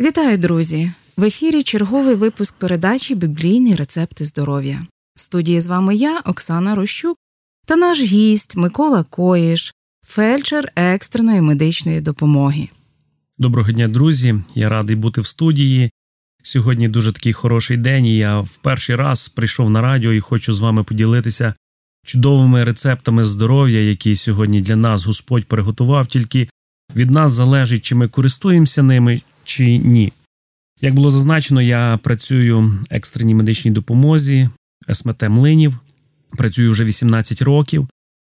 Вітаю, друзі! В ефірі черговий випуск передачі Біблійні рецепти здоров'я. В студії з вами я, Оксана Рощук, та наш гість Микола Коїш, фельдшер екстреної медичної допомоги. Доброго дня, друзі! Я радий бути в студії. Сьогодні дуже такий хороший день. і Я в перший раз прийшов на радіо і хочу з вами поділитися чудовими рецептами здоров'я, які сьогодні для нас Господь приготував. Тільки від нас залежить, чи ми користуємося ними, чи ні. Як було зазначено, я працюю в екстреній медичній допомозі СМТ Млинів, працюю вже 18 років.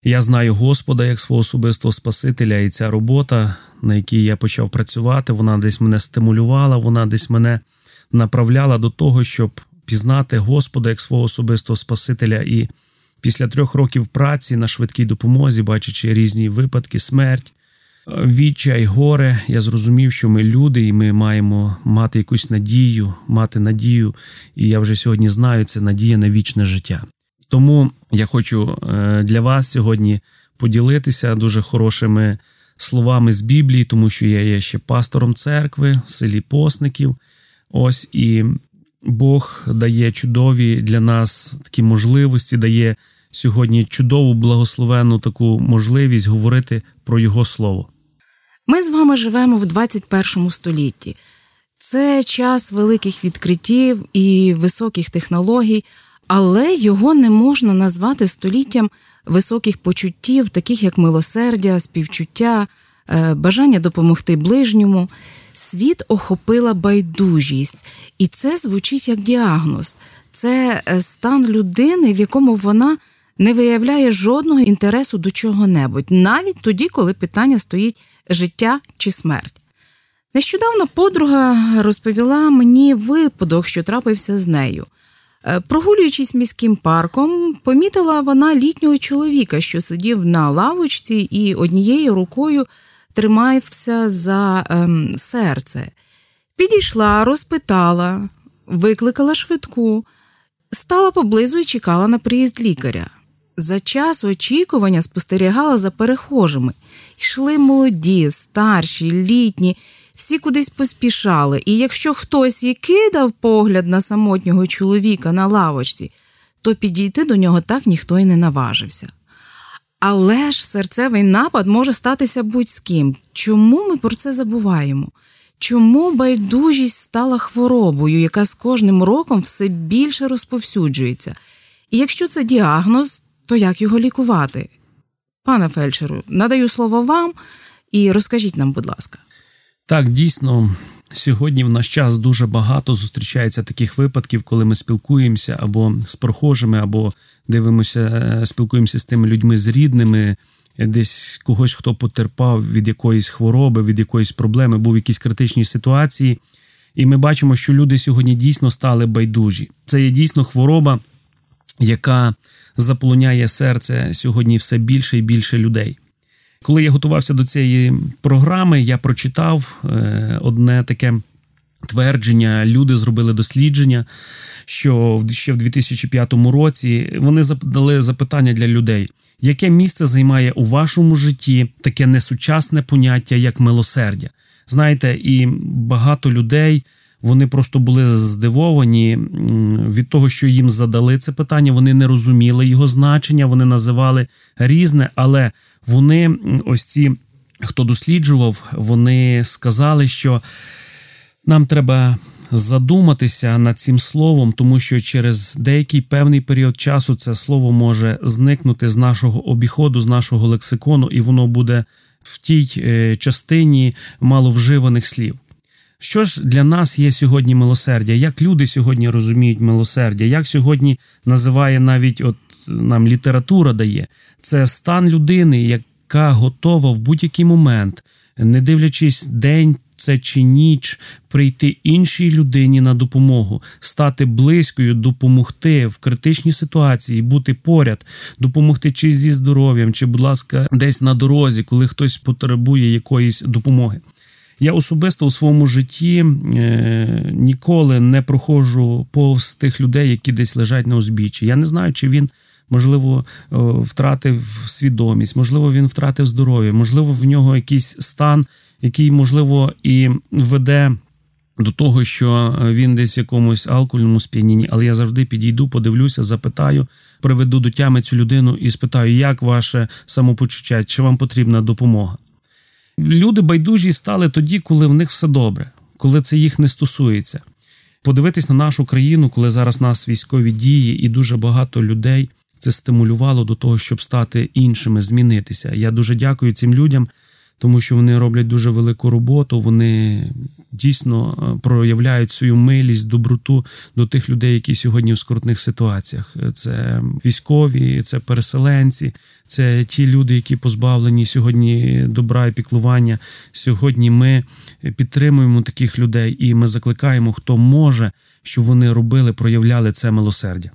Я знаю Господа як свого особистого Спасителя, і ця робота, на якій я почав працювати, вона десь мене стимулювала, вона десь мене направляла до того, щоб пізнати Господа як свого особистого Спасителя. І після трьох років праці на швидкій допомозі, бачачи різні випадки, смерть, відчай, горе, я зрозумів, що ми люди, і ми маємо мати якусь надію, мати надію. І я вже сьогодні знаю, це надія на вічне життя. Тому я хочу е, для вас сьогодні поділитися дуже хорошими словами з Біблії, тому що я є ще пастором церкви в селі Посників. Ось і Бог дає чудові для нас такі можливості, дає сьогодні чудову благословенну таку можливість говорити про Його слово. Ми з вами живемо в 21 столітті. Це час великих відкриттів і високих технологій, але його не можна назвати століттям високих почуттів, таких як милосердя, співчуття, е, бажання допомогти ближньому. Світ охопила байдужість, і це звучить як діагноз. Це е, стан людини, в якому вона не виявляє жодного інтересу до чого-небудь, навіть тоді, коли питання стоїть життя чи смерть. Нещодавно подруга розповіла мені випадок, що трапився з нею. Е, прогулюючись міським парком, помітила вона літнього чоловіка, що сидів на лавочці і однією рукою тримався за ем, серце. Підійшла, розпитала, викликала швидку, стала поблизу і чекала на приїзд лікаря. За час очікування спостерігала за перехожими. Йшли молоді, старші, літні, всі кудись поспішали, і якщо хтось і кидав погляд на самотнього чоловіка на лавочці, то підійти до нього так ніхто й не наважився. Але ж серцевий напад може статися будь з ким. Чому ми про це забуваємо? Чому байдужість стала хворобою, яка з кожним роком все більше розповсюджується? І якщо це діагноз, то як його лікувати? Пане фельдшеру, надаю слово вам і розкажіть нам, будь ласка. Так, дійсно, сьогодні в наш час дуже багато зустрічається таких випадків, коли ми спілкуємося або з прохожими, або дивимося, е, спілкуємося з тими людьми з рідними, десь когось, хто потерпав від якоїсь хвороби, від якоїсь проблеми, був в якійсь критичній ситуації. І ми бачимо, що люди сьогодні дійсно стали байдужі. Це є дійсно хвороба, яка заполоняє серце сьогодні все більше і більше людей. Коли я готувався до цієї програми, я прочитав е, одне таке твердження. Люди зробили дослідження, що ще в 2005 році вони задали запитання для людей, яке місце займає у вашому житті таке несучасне поняття, як милосердя. Знаєте, і багато людей. Вони просто були здивовані від того, що їм задали це питання. Вони не розуміли його значення, вони називали різне, але вони, ось ці, хто досліджував, вони сказали, що нам треба задуматися над цим словом, тому що через деякий певний період часу це слово може зникнути з нашого обіходу, з нашого лексикону, і воно буде в тій е, частині маловживаних слів. Що ж для нас є сьогодні милосердя? Як люди сьогодні розуміють милосердя? Як сьогодні називає навіть от нам література дає? Це стан людини, яка готова в будь-який момент, не дивлячись день. Це чи ніч прийти іншій людині на допомогу, стати близькою, допомогти в критичній ситуації, бути поряд, допомогти чи зі здоров'ям, чи, будь ласка, десь на дорозі, коли хтось потребує якоїсь допомоги. Я особисто у своєму житті е, ніколи не проходжу повз тих людей, які десь лежать на узбіччі. Я не знаю, чи він. Можливо, втратив свідомість, можливо, він втратив здоров'я, можливо, в нього якийсь стан, який, можливо, і веде до того, що він десь в якомусь алкогольному сп'янінні, але я завжди підійду, подивлюся, запитаю, приведу до тями цю людину і спитаю, як ваше самопочуття, чи вам потрібна допомога. Люди байдужі стали тоді, коли в них все добре, коли це їх не стосується. Подивитись на нашу країну, коли зараз нас військові дії, і дуже багато людей це стимулювало до того, щоб стати іншими, змінитися. Я дуже дякую цим людям, тому що вони роблять дуже велику роботу. Вони дійсно е, проявляють свою милість, доброту до тих людей, які сьогодні в скрутних ситуаціях. Це військові, це переселенці, це ті люди, які позбавлені сьогодні добра і піклування. Сьогодні ми підтримуємо таких людей, і ми закликаємо, хто може, щоб вони робили, проявляли це милосердя.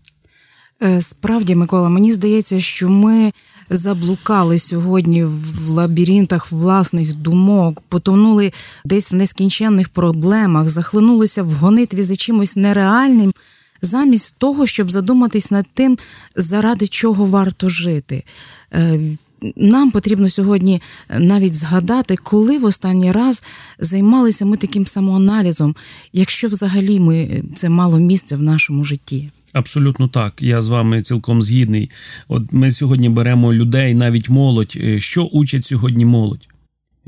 Е, справді, Микола, мені здається, що ми заблукали сьогодні в лабіринтах власних думок, потонули десь в нескінченних проблемах, захлинулися в гонитві за чимось нереальним, замість того, щоб задуматись над тим, заради чого варто жити. Е, нам потрібно сьогодні навіть згадати, коли в останній раз займалися ми таким самоаналізом, якщо взагалі ми це мало місце в нашому житті. Абсолютно так. Я з вами цілком згідний. От ми сьогодні беремо людей, навіть молодь. Е, що учать сьогодні молодь?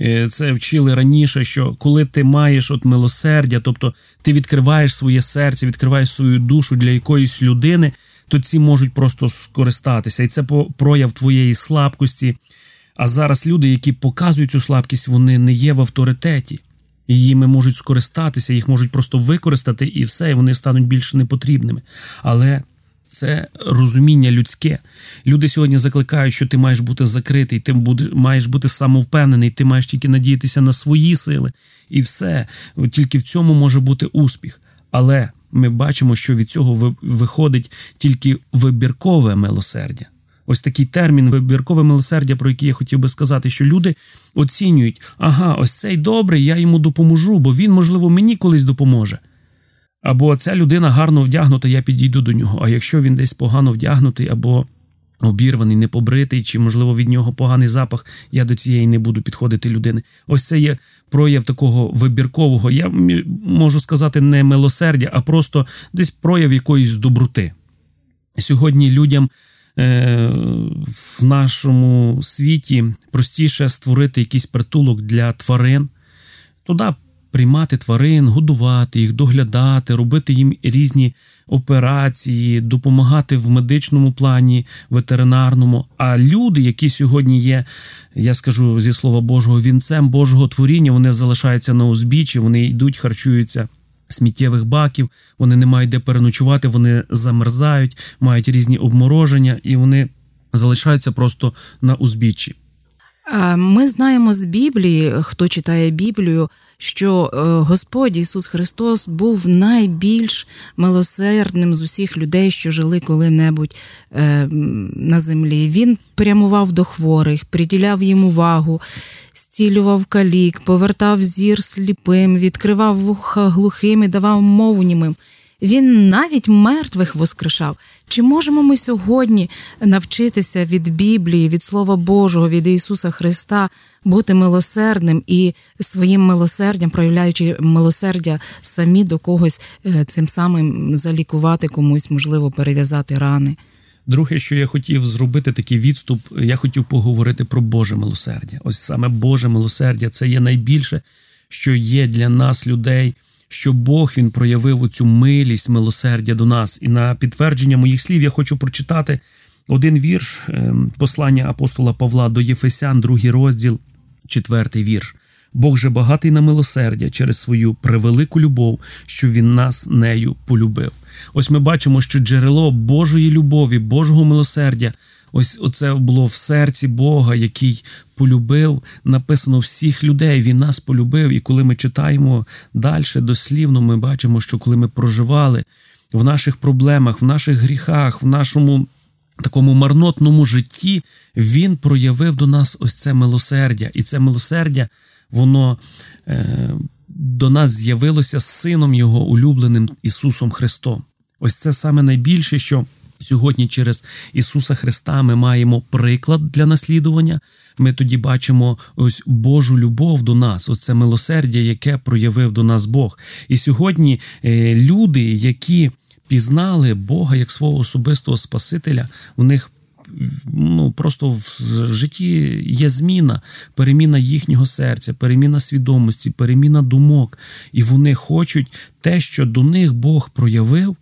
Е, це вчили раніше, що коли ти маєш от милосердя, тобто ти відкриваєш своє серце, відкриваєш свою душу для якоїсь людини, то ці можуть просто скористатися. І це прояв твоєї слабкості. А зараз люди, які показують цю слабкість, вони не є в авторитеті. Їми можуть скористатися, їх можуть просто використати і все, і вони стануть більш непотрібними. Але це розуміння людське. Люди сьогодні закликають, що ти маєш бути закритий, ти маєш бути самовпевнений, ти маєш тільки надіятися на свої сили, і все. Тільки в цьому може бути успіх. Але ми бачимо, що від цього виходить тільки вибіркове милосердя ось такий термін вибіркове милосердя, про який я хотів би сказати, що люди оцінюють, ага, ось цей добрий, я йому допоможу, бо він, можливо, мені колись допоможе. Або ця людина гарно вдягнута, я підійду до нього. А якщо він десь погано вдягнутий, або обірваний, непобритий, чи, можливо, від нього поганий запах, я до цієї не буду підходити людини. Ось це є прояв такого вибіркового, я можу сказати, не милосердя, а просто десь прояв якоїсь доброти. Сьогодні людям в нашому світі простіше створити якийсь притулок для тварин, туди приймати тварин, годувати їх, доглядати, робити їм різні операції, допомагати в медичному плані, ветеринарному. А люди, які сьогодні є, я скажу зі слова Божого, вінцем Божого творіння, вони залишаються на узбіччі, вони йдуть, харчуються сміттєвих баків, вони не мають де переночувати, вони замерзають, мають різні обмороження і вони залишаються просто на узбіччі. Ми знаємо з Біблії, хто читає Біблію, що е, Господь Ісус Христос був найбільш милосердним з усіх людей, що жили коли-небудь е, на землі. Він прямував до хворих, приділяв їм увагу зцілював калік, повертав зір сліпим, відкривав вуха глухим і давав мову німим. Він навіть мертвих воскрешав. Чи можемо ми сьогодні навчитися від Біблії, від Слова Божого, від Ісуса Христа бути милосердним і своїм милосердям, проявляючи милосердя самі до когось, е, цим самим залікувати комусь, можливо, перев'язати рани? Друге, що я хотів зробити такий відступ, я хотів поговорити про Боже милосердя. Ось саме Боже милосердя це є найбільше, що є для нас, людей, що Бог він проявив цю милість, милосердя до нас. І на підтвердження моїх слів я хочу прочитати один вірш ем, послання апостола Павла до Єфесян, другий розділ, четвертий вірш. Бог же багатий на милосердя через свою превелику любов, що він нас нею полюбив. Ось ми бачимо, що джерело Божої любові, Божого милосердя. Ось оце було в серці Бога, який полюбив, написано всіх людей. Він нас полюбив. І коли ми читаємо далі дослівно, ми бачимо, що коли ми проживали в наших проблемах, в наших гріхах, в нашому такому марнотному житті, він проявив до нас ось це милосердя. І це милосердя, воно. Е, до нас з'явилося Сином Його улюбленим Ісусом Христом. Ось це саме найбільше, що Сьогодні через Ісуса Христа ми маємо приклад для наслідування. Ми тоді бачимо ось Божу любов до нас, ось це милосердя, яке проявив до нас Бог. І сьогодні е, люди, які пізнали Бога як свого особистого Спасителя, у них ну просто в житті є зміна, переміна їхнього серця, переміна свідомості, переміна думок, і вони хочуть те, що до них Бог проявив,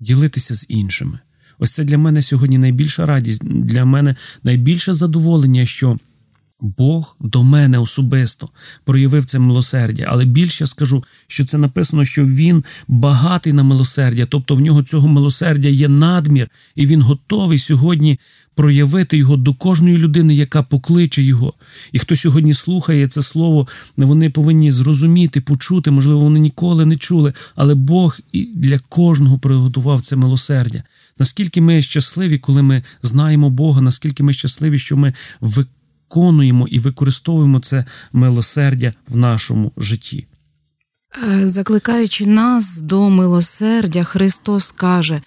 ділитися з іншими. Ось це для мене сьогодні найбільша радість, для мене найбільше задоволення, що Бог до мене особисто проявив це милосердя, але більше скажу, що це написано, що він багатий на милосердя, тобто в нього цього милосердя є надмір, і він готовий сьогодні проявити його до кожної людини, яка покличе його. І хто сьогодні слухає це слово, вони повинні зрозуміти, почути, можливо, вони ніколи не чули, але Бог і для кожного приготував це милосердя. Наскільки ми щасливі, коли ми знаємо Бога, наскільки ми щасливі, що ми виконуємо виконуємо і використовуємо це милосердя в нашому житті. Е, закликаючи нас до милосердя, Христос каже: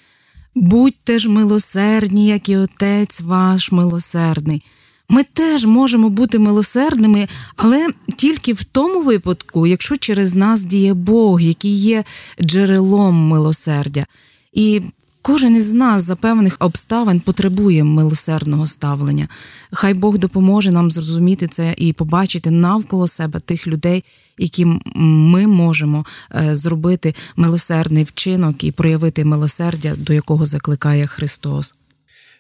будьте ж милосердні, як і Отець ваш милосердний. Ми теж можемо бути милосердними, але тільки в тому випадку, якщо через нас діє Бог, який є джерелом милосердя. І Кожен із нас за певних обставин потребує милосердного ставлення. Хай Бог допоможе нам зрозуміти це і побачити навколо себе тих людей, яким ми можемо е, зробити милосердний вчинок і проявити милосердя, до якого закликає Христос.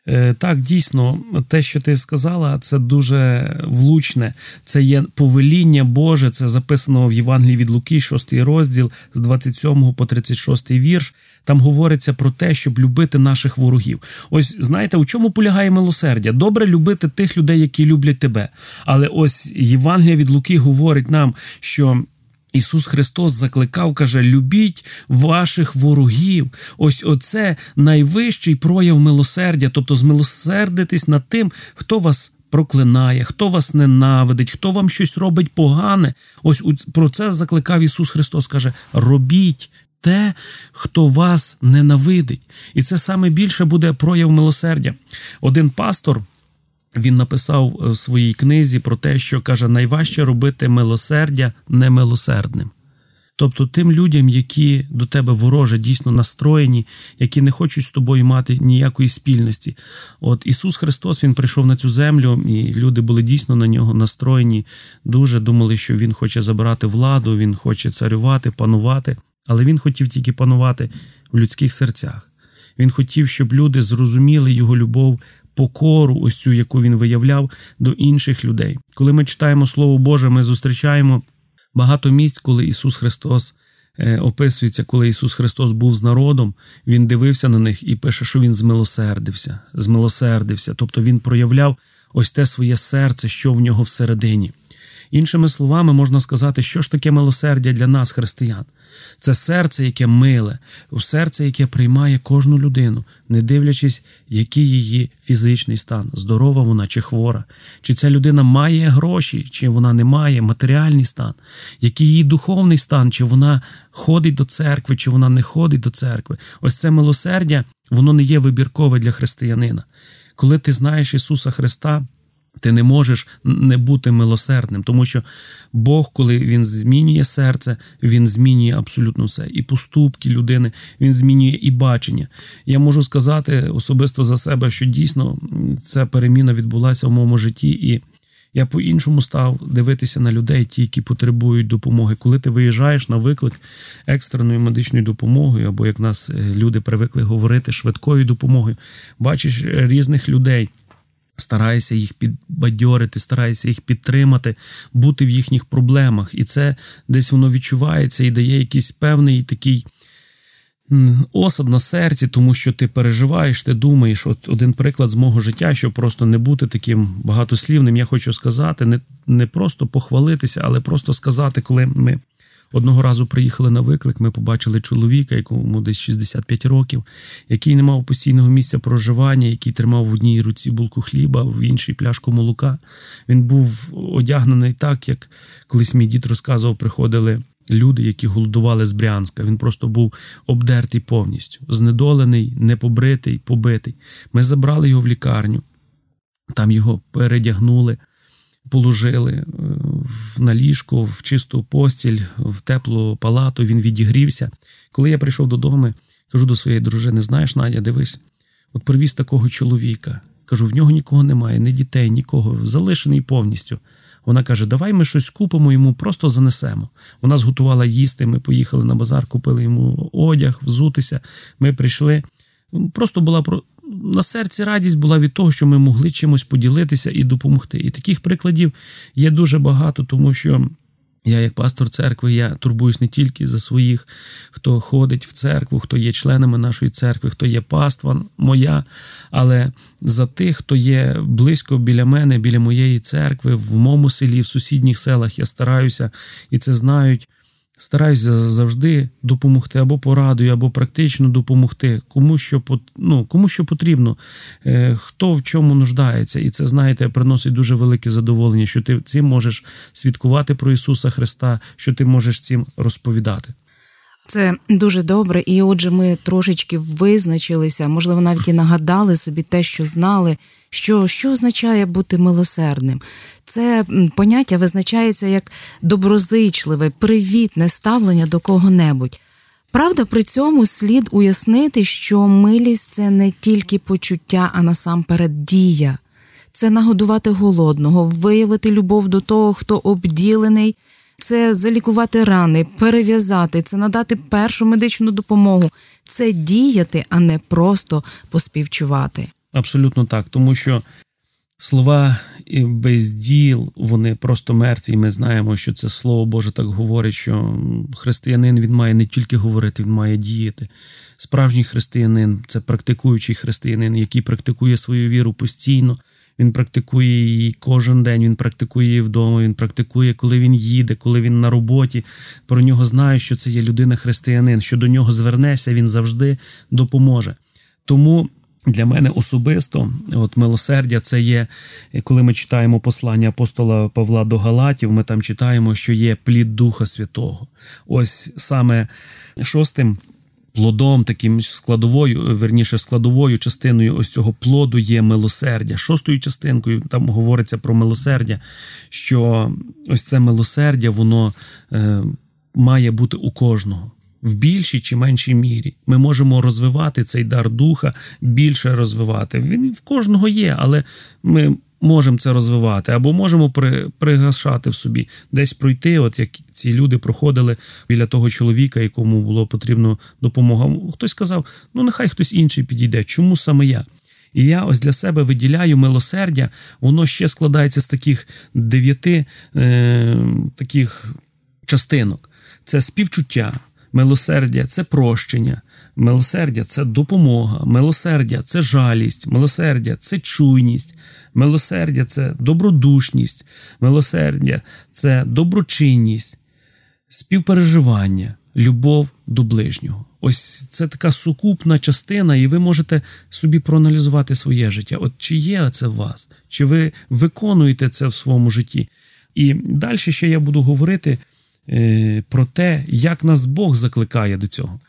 Е, так, дійсно, те, що ти сказала, це дуже влучне. Це є повеління Боже. Це записано в Євангелії від Луки, 6 розділ з 27 по 36 вірш. Там говориться про те, щоб любити наших ворогів. Ось знаєте, у чому полягає милосердя? Добре любити тих людей, які люблять тебе. Але ось Євангелія від Луки говорить нам, що. Ісус Христос закликав, каже: любіть ваших ворогів. Ось оце найвищий прояв милосердя, тобто змилосердитись над тим, хто вас проклинає, хто вас ненавидить, хто вам щось робить погане. Ось про це закликав Ісус Христос. каже: робіть. Те, хто вас ненавидить, і це саме більше буде прояв милосердя. Один пастор він написав е, в своїй книзі про те, що каже, найважче робити милосердя немилосердним. Тобто тим людям, які до тебе вороже дійсно настроєні, які не хочуть з тобою мати ніякої спільності. От Ісус Христос Він прийшов на цю землю, і люди були дійсно на нього настроєні, дуже думали, що Він хоче забирати владу, Він хоче царювати, панувати, але Він хотів тільки панувати в людських серцях. Він хотів, щоб люди зрозуміли його любов покору, ось цю, яку він виявляв до інших людей. Коли ми читаємо Слово Боже, ми зустрічаємо багато місць, коли Ісус Христос е, описується, коли Ісус Христос був з народом, Він дивився на них і пише, що Він змилосердився, змилосердився. Тобто Він проявляв ось те своє серце, що в нього всередині. Іншими словами, можна сказати, що ж таке милосердя для нас, християн. Це серце, яке миле, серце, яке приймає кожну людину, не дивлячись, який її фізичний стан, здорова вона чи хвора, чи ця людина має гроші, чи вона не має матеріальний стан, який її духовний стан, чи вона ходить до церкви, чи вона не ходить до церкви. Ось це милосердя, воно не є вибіркове для християнина. Коли ти знаєш Ісуса Христа. Ти не можеш не бути милосердним, тому що Бог, коли Він змінює серце, Він змінює абсолютно все. І поступки людини, Він змінює і бачення. Я можу сказати особисто за себе, що дійсно ця переміна відбулася в моєму житті, і я по-іншому став дивитися на людей, ті, які потребують допомоги. Коли ти виїжджаєш на виклик екстреною медичною допомогою, або як нас е, люди привикли говорити швидкою допомогою, бачиш різних людей стараєшся їх підбадьорити, стараєшся їх підтримати, бути в їхніх проблемах. І це десь воно відчувається і дає якийсь певний такий. Осад на серці, тому що ти переживаєш, ти думаєш, от один приклад з мого життя, щоб просто не бути таким багатослівним, я хочу сказати, не не просто похвалитися, але просто сказати, коли ми Одного разу приїхали на виклик, ми побачили чоловіка, якому десь 65 років, який не мав постійного місця проживання, який тримав в одній руці булку хліба, в іншій пляшку молока. Він був одягнений так, як колись мій дід розказував, приходили люди, які голодували з Брянська. Він просто був обдертий повністю, знедолений, непобритий, побитий. Ми забрали його в лікарню, там його передягнули, положили е, на ліжко, в чисту постіль, в теплу палату. Він відігрівся. Коли я прийшов додому, кажу до своєї дружини: знаєш, Надя, дивись, от привіз такого чоловіка. Кажу, в нього нікого немає, ні дітей, нікого, залишений повністю. Вона каже: Давай ми щось купимо йому, просто занесемо. Вона зготувала їсти. Ми поїхали на базар, купили йому одяг, взутися. Ми прийшли. Просто була на серці радість була від того, що ми могли чимось поділитися і допомогти. І таких прикладів є дуже багато, тому що. Я, як пастор церкви, я турбуюсь не тільки за своїх, хто ходить в церкву, хто є членами нашої церкви, хто є паства моя, але за тих, хто є близько біля мене, біля моєї церкви, в моєму селі, в сусідніх селах я стараюся і це знають. Стараюся завжди допомогти або порадою, або практично допомогти, кому що ну, кому що потрібно, е, хто в чому нуждається. І це, знаєте, приносить дуже велике задоволення, що ти цим можеш свідкувати про Ісуса Христа, що ти можеш цим розповідати. Це дуже добре, і отже, ми трошечки визначилися, можливо, навіть і нагадали собі те, що знали, що що означає бути милосердним. Це поняття визначається як доброзичливе, привітне ставлення до кого-небудь. Правда, при цьому слід уяснити, що милість це не тільки почуття, а насамперед дія. Це нагодувати голодного, виявити любов до того, хто обділений це залікувати рани, перев'язати, це надати першу медичну допомогу, це діяти, а не просто поспівчувати. Абсолютно так, тому що слова без діл, вони просто мертві. Ми знаємо, що це слово Боже так говорить, що християнин він має не тільки говорити, він має діяти. Справжній християнин це практикуючий християнин, який практикує свою віру постійно. Він практикує її кожен день. Він практикує її вдома. Він практикує, коли він їде, коли він на роботі. Про нього знає, що це є людина-християнин. Що до нього звернеся, він завжди допоможе. Тому. Для мене особисто, от милосердя, це є, коли ми читаємо послання апостола Павла до Галатів, ми там читаємо, що є плід Духа Святого. Ось саме шостим плодом, таким складовою, верніше складовою частиною ось цього плоду є милосердя. Шостою частинкою там говориться про милосердя, що ось це милосердя, воно е, має бути у кожного. В більшій чи меншій мірі ми можемо розвивати цей дар духа, більше розвивати. Він в кожного є, але ми можемо це розвивати, або можемо при, пригашати в собі, десь пройти, от як ці люди проходили біля того чоловіка, якому було потрібно допомога. Хтось сказав: ну нехай хтось інший підійде. Чому саме я? І я ось для себе виділяю милосердя, воно ще складається з таких дев'яти е, таких частинок: це співчуття, милосердя, це прощення, Милосердя це допомога, милосердя це жалість, милосердя це чуйність, милосердя це добродушність, милосердя це доброчинність, співпереживання, любов до ближнього. Ось це така сукупна частина, і ви можете собі проаналізувати своє життя. От чи є це в вас, чи ви виконуєте це в своєму житті? І далі ще я буду говорити е, про те, як нас Бог закликає до цього.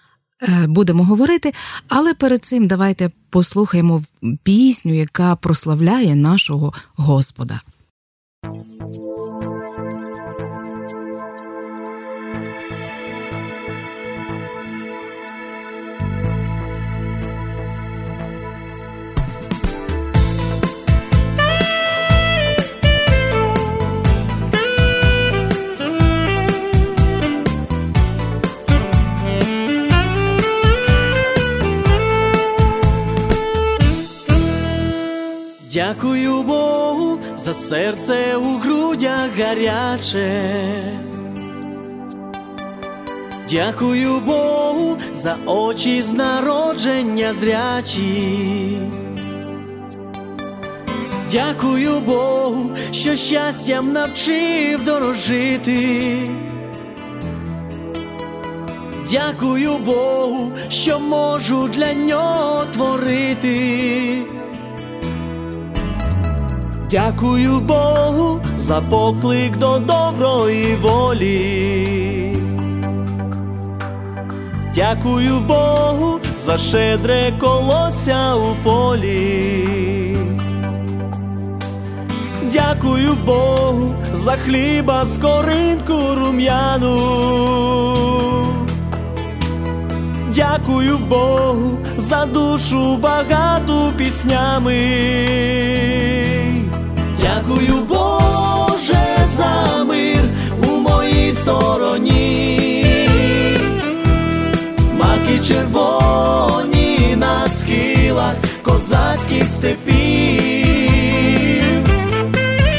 Е, будемо говорити, але перед цим давайте послухаємо пісню, яка прославляє нашого Господа. Дякую Богу за серце у грудях гаряче. Дякую Богу за очі з народження зрячі. Дякую Богу, що щастям навчив дорожити. Дякую Богу, що можу для нього творити. Дякую Богу за поклик до доброї волі. Дякую Богу за щедре колося у полі. Дякую Богу за хліба скоринку рум'яну. Дякую Богу за душу багату піснями. Дякую Боже за мир у моїй стороні. Маки червоні на схилах козацьких степів.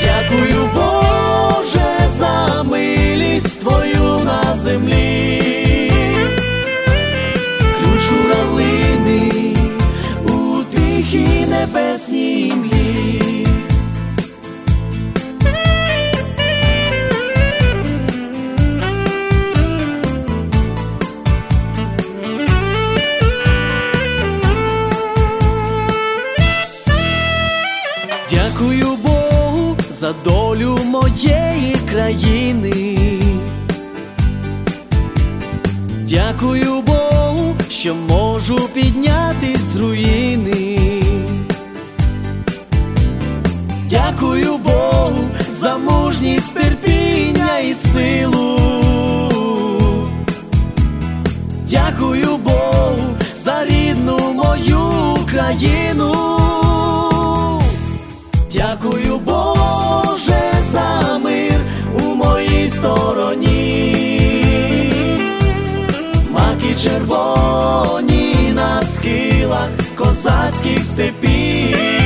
Дякую Боже за милість Твою на землі. Моєї країни. Дякую Богу, що можу піднятись з руїни. Дякую Богу за мужність, терпіння і силу. Дякую Богу за рідну мою країну. Дякую Боже стороні. Маки червоні на скилах козацьких степів.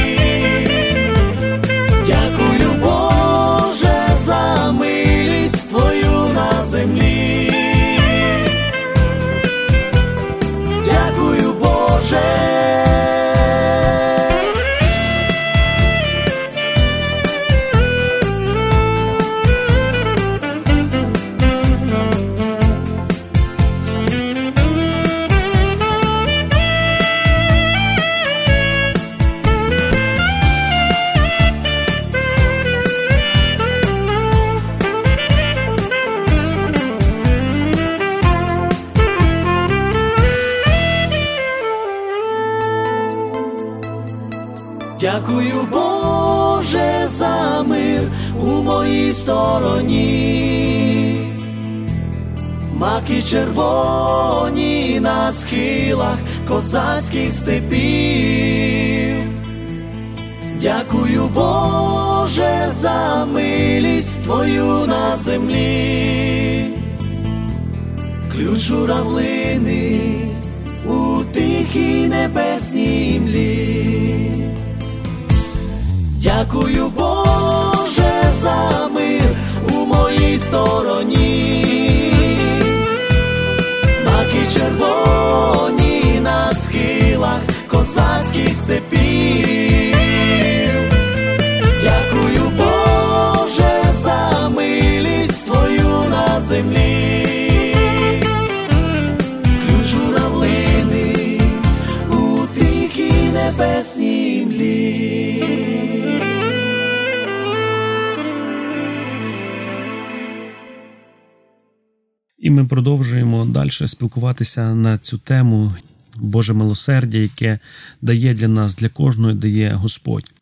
Червоні на схилах козацьких степів. Дякую Боже за милість Твою на землі. Ключ журавлини у тихій небесній млі. Дякую Боже за мир у моїй стороні. Степів. Дякую Боже за милість Твою на землі. Ключ журавлини у тихій небесній. І ми продовжуємо далі спілкуватися на цю тему Боже милосердя, яке дає для нас, для кожного дає Господь.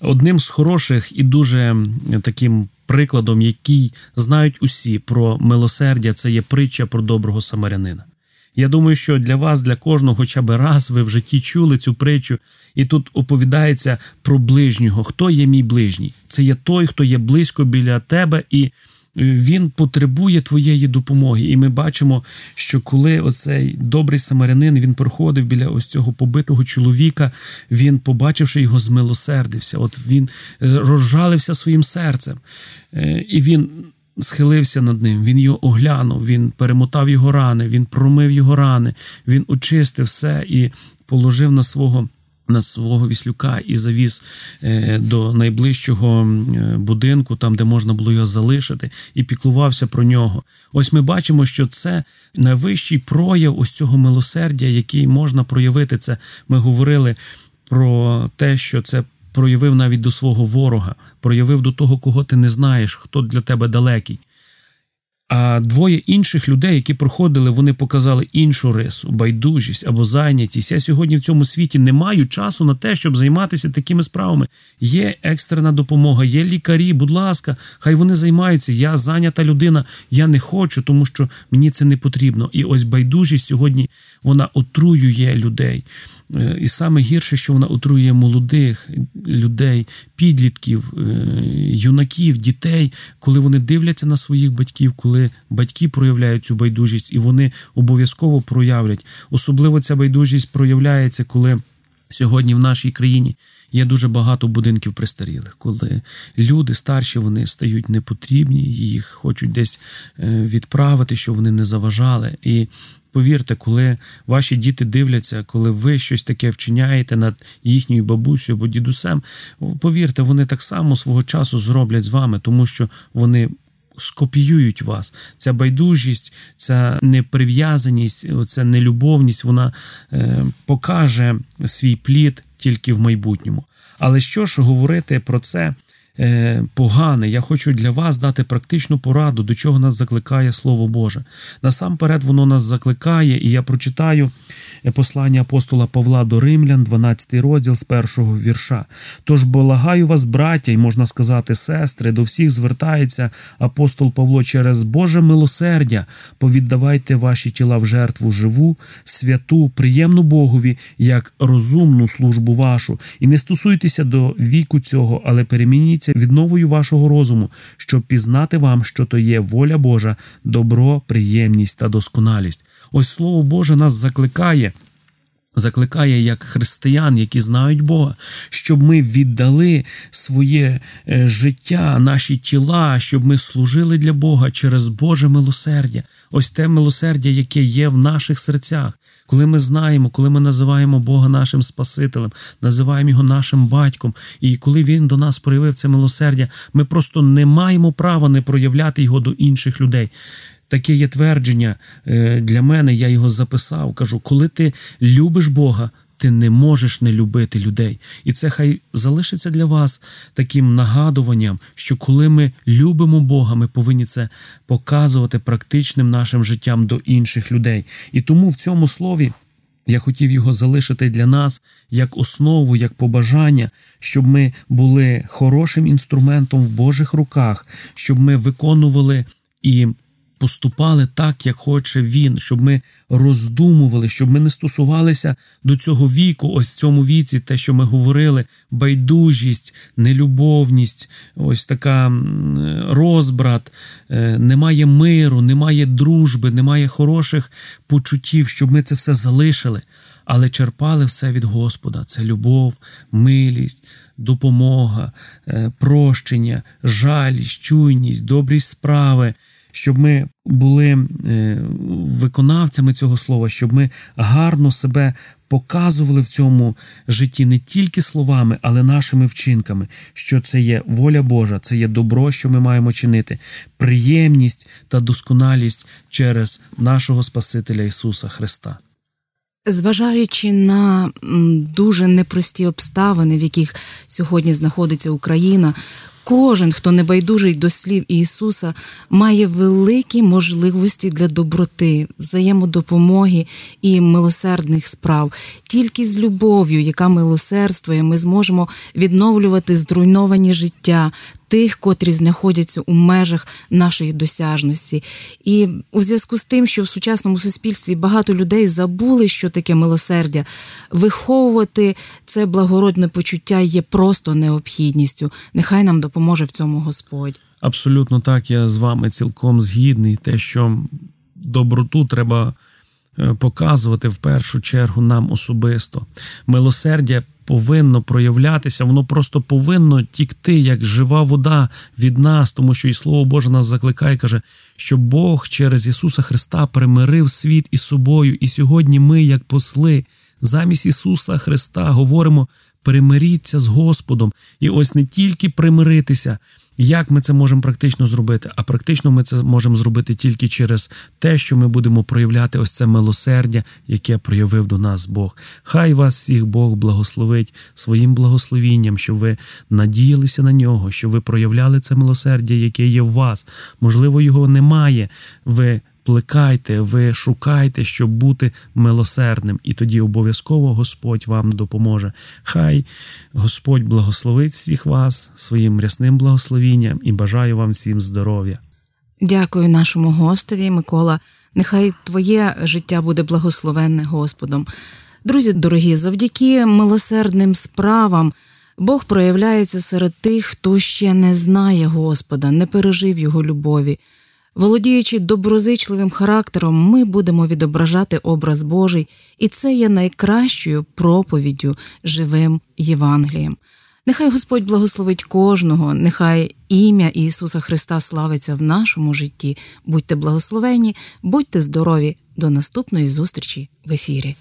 Одним з хороших і дуже таким прикладом, який знають усі про милосердя, це є притча про доброго самарянина. Я думаю, що для вас, для кожного, хоча б раз ви в житті чули цю притчу, і тут оповідається про ближнього. Хто є мій ближній? Це є той, хто є близько біля тебе, і він потребує твоєї допомоги. І ми бачимо, що коли оцей добрий самарянин він проходив біля ось цього побитого чоловіка, він, побачивши його, змилосердився. От він розжалився своїм серцем, Е, і він. Схилився над ним, він його оглянув, він перемотав його рани, він промив його рани, він очистив все і положив на свого на свого віслюка і завіз е, до найближчого е, будинку, там де можна було його залишити, і піклувався про нього. Ось ми бачимо, що це найвищий прояв ось цього милосердя, який можна проявити. Це ми говорили про те, що це проявив навіть до свого ворога, проявив до того, кого ти не знаєш, хто для тебе далекий. А двоє інших людей, які проходили, вони показали іншу рису, байдужість або зайнятість. Я сьогодні в цьому світі не маю часу на те, щоб займатися такими справами. Є екстрена допомога, є лікарі. Будь ласка, хай вони займаються. Я зайнята людина, я не хочу, тому що мені це не потрібно. І ось байдужість сьогодні вона отруює людей. Е, і саме гірше, що вона отруює молодих людей, підлітків, е, юнаків, дітей, коли вони дивляться на своїх батьків, коли батьки проявляють цю байдужість, і вони обов'язково проявлять. Особливо ця байдужість проявляється, коли сьогодні в нашій країні. Є дуже багато будинків престарілих, коли люди старші вони стають непотрібні, їх хочуть десь е, відправити, щоб вони не заважали. І повірте, коли ваші діти дивляться, коли ви щось таке вчиняєте над їхньою бабусею або дідусем, повірте, вони так само свого часу зроблять з вами, тому що вони. Скопіюють вас. Ця байдужість, ця неприв'язаність, ця нелюбовність, вона е, покаже свій плід тільки в майбутньому. Але що ж говорити про це погане? Я хочу для вас дати практичну пораду, до чого нас закликає Слово Боже. Насамперед, воно нас закликає, і я прочитаю е, послання апостола Павла до Римлян, 12 розділ з першого вірша. Тож благаю вас, браття, і можна сказати, сестри, до всіх звертається апостол Павло через Боже милосердя. Повіддавайте ваші тіла в жертву живу, святу, приємну Богові, як розумну службу вашу, і не стосуйтеся до віку цього, але перемініться відновою вашого розуму, щоб пізнати вам, що то є воля Божа, добро, приємність та досконалість. Ось слово Боже нас закликає. Закликає як християн, які знають Бога, щоб ми віддали своє е, життя, наші тіла, щоб ми служили для Бога через Боже милосердя. Ось те милосердя, яке є в наших серцях. Коли ми знаємо, коли ми називаємо Бога нашим Спасителем, називаємо його нашим батьком, і коли Він до нас проявив це милосердя, ми просто не маємо права не проявляти його до інших людей. Таке є твердження е, для мене, я його записав. Кажу, коли ти любиш Бога, ти не можеш не любити людей. І це хай залишиться для вас таким нагадуванням, що коли ми любимо Бога, ми повинні це показувати практичним нашим життям до інших людей. І тому в цьому слові. Я хотів його залишити для нас як основу, як побажання, щоб ми були хорошим інструментом в Божих руках, щоб ми виконували і поступали так, як хоче він, щоб ми роздумували, щоб ми не стосувалися до цього віку, ось цьому віці, те, що ми говорили: байдужість, нелюбовність, ось така розбрат, е, немає миру, немає дружби, немає хороших почуттів, щоб ми це все залишили. Але черпали все від Господа: це любов, милість, допомога, е, прощення, жалість, чуйність, добрі справи щоб ми були е, виконавцями цього слова, щоб ми гарно себе показували в цьому житті не тільки словами, але нашими вчинками, що це є воля Божа, це є добро, що ми маємо чинити, приємність та досконалість через нашого Спасителя Ісуса Христа. Зважаючи на дуже непрості обставини, в яких сьогодні знаходиться Україна, Кожен, хто не байдужий до слів Ісуса, має великі можливості для доброти, взаємодопомоги і милосердних справ. Тільки з любов'ю, яка милосердствує, ми зможемо відновлювати зруйновані життя тих, котрі знаходяться у межах нашої досяжності. І у зв'язку з тим, що в сучасному суспільстві багато людей забули, що таке милосердя, виховувати це благородне почуття є просто необхідністю. Нехай нам допоможе в цьому Господь. Абсолютно так, я з вами цілком згідний. Те, що доброту треба показувати в першу чергу нам особисто. Милосердя повинно проявлятися, воно просто повинно тікти, як жива вода від нас, тому що і Слово Боже нас закликає, каже, що Бог через Ісуса Христа примирив світ із собою, і сьогодні ми, як посли, замість Ісуса Христа, говоримо. Примиріться з Господом, і ось не тільки примиритися, Як ми це можемо практично зробити? А практично ми це можемо зробити тільки через те, що ми будемо проявляти ось це милосердя, яке проявив до нас Бог. Хай вас всіх Бог благословить своїм благословінням, щоб ви надіялися на нього, щоб ви проявляли це милосердя, яке є в вас. Можливо, його немає. Ви плекайте, ви шукайте, щоб бути милосердним, і тоді обов'язково Господь вам допоможе. Хай Господь благословить всіх вас своїм рясним благословінням і бажаю вам всім здоров'я. Дякую нашому гостеві, Микола. Нехай твоє життя буде благословенне Господом. Друзі, дорогі, завдяки милосердним справам Бог проявляється серед тих, хто ще не знає Господа, не пережив його любові. Володіючи доброзичливим характером, ми будемо відображати образ Божий, і це є найкращою проповіддю живим Євангелієм. Нехай Господь благословить кожного, нехай ім'я Ісуса Христа славиться в нашому житті. Будьте благословені, будьте здорові. До наступної зустрічі в ефірі.